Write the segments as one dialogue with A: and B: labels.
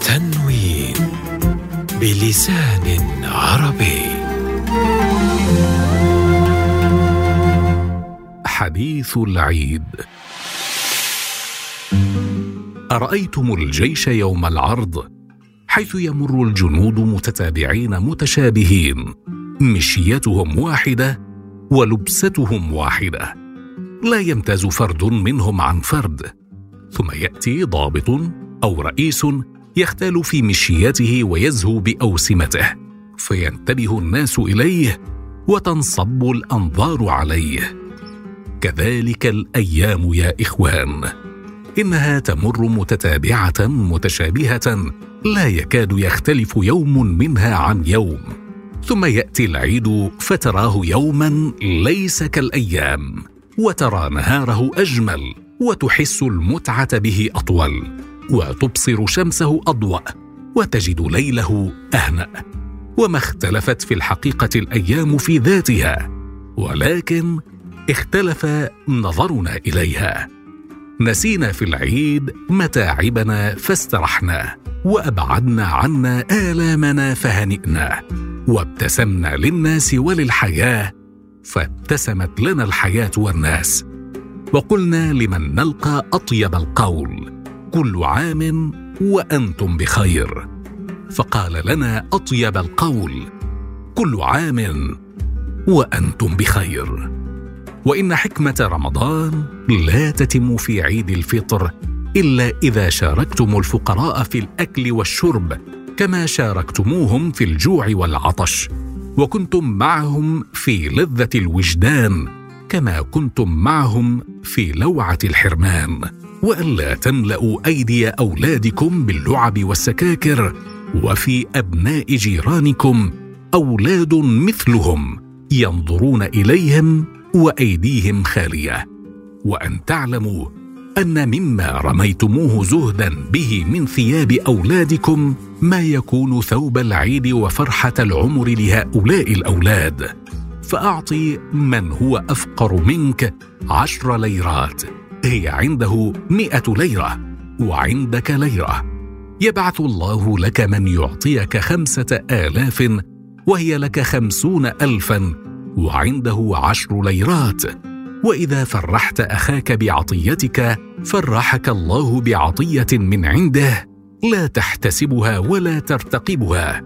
A: تنوين بلسان عربي. حديث العيد. أرأيتم الجيش يوم العرض؟ حيث يمر الجنود متتابعين متشابهين. مشيتهم واحدة ولبستهم واحدة. لا يمتاز فرد منهم عن فرد ثم يأتي ضابط أو رئيس يختال في مشيته ويزهو بأوسمته فينتبه الناس إليه وتنصب الأنظار عليه. كذلك الأيام يا إخوان إنها تمر متتابعة متشابهة لا يكاد يختلف يوم منها عن يوم ثم يأتي العيد فتراه يوما ليس كالأيام. وترى نهاره أجمل وتحس المتعة به أطول وتبصر شمسه أضوأ وتجد ليله أهنأ. وما اختلفت في الحقيقة الأيام في ذاتها ولكن اختلف نظرنا إليها. نسينا في العيد متاعبنا فاسترحنا وأبعدنا عنا آلامنا فهنئنا وابتسمنا للناس وللحياة فابتسمت لنا الحياة والناس وقلنا لمن نلقى أطيب القول كل عام وأنتم بخير. فقال لنا أطيب القول كل عام وأنتم بخير. وإن حكمة رمضان لا تتم في عيد الفطر إلا إذا شاركتم الفقراء في الأكل والشرب كما شاركتموهم في الجوع والعطش. وكنتم معهم في لذة الوجدان كما كنتم معهم في لوعة الحرمان. وألا تملأوا أيدي أولادكم باللعب والسكاكر وفي أبناء جيرانكم أولاد مثلهم ينظرون إليهم وأيديهم خالية. وأن تعلموا أن مما رميتموه زهدا به من ثياب أولادكم ما يكون ثوب العيد وفرحة العمر لهؤلاء الأولاد. فأعطي من هو أفقر منك عشر ليرات. هي عنده مئة ليرة وعندك ليرة. يبعث الله لك من يعطيك خمسة آلاف وهي لك خمسون الفا وعنده عشر ليرات. وإذا فرحت أخاك بعطيتك فرحك الله بعطية من عنده لا تحتسبها ولا ترتقبها.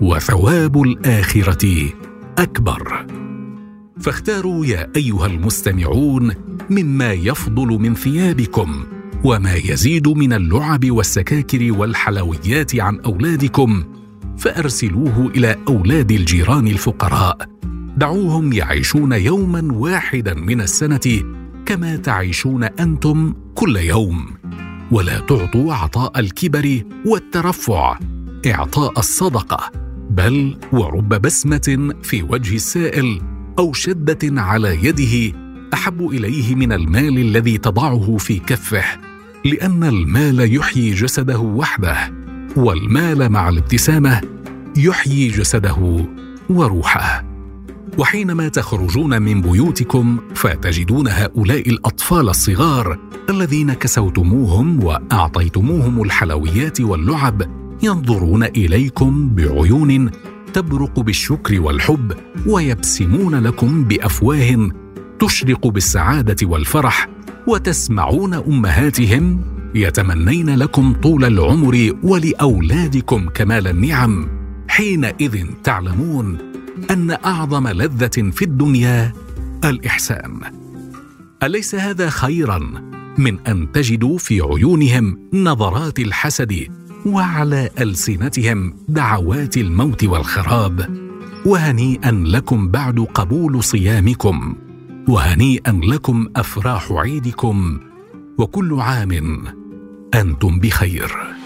A: وثواب الآخرة أكبر. فاختاروا يا أيها المستمعون مما يفضل من ثيابكم وما يزيد من اللعب والسكاكر والحلويات عن أولادكم فأرسلوه إلى أولاد الجيران الفقراء دعوهم يعيشون يوما واحدا من السنة كما تعيشون أنتم كل يوم. ولا تعطوا عطاء الكبر والترفع إعطاء الصدقة بل ورب بسمة في وجه السائل أو شدة على يده أحب إليه من المال الذي تضعه في كفه لأن المال يحيي جسده وحده والمال مع الابتسامة يحيي جسده وروحه. وحينما تخرجون من بيوتكم فتجدون هؤلاء الأطفال الصغار الذين كسوتموهم وأعطيتموهم الحلويات واللعب ينظرون إليكم بعيون تبرق بالشكر والحب ويبسمون لكم بأفواه تشرق بالسعادة والفرح وتسمعون أمهاتهم يتمنين لكم طول العمر ولأولادكم كمال النعم حينئذ تعلمون أن أعظم لذة في الدنيا الإحسان. أليس هذا خيرا من أن تجدوا في عيونهم نظرات الحسد وعلى ألسنتهم دعوات الموت والخراب؟ وهنيئا لكم بعد قبول صيامكم. وهنيئا لكم أفراح عيدكم. وكل عام أنتم بخير.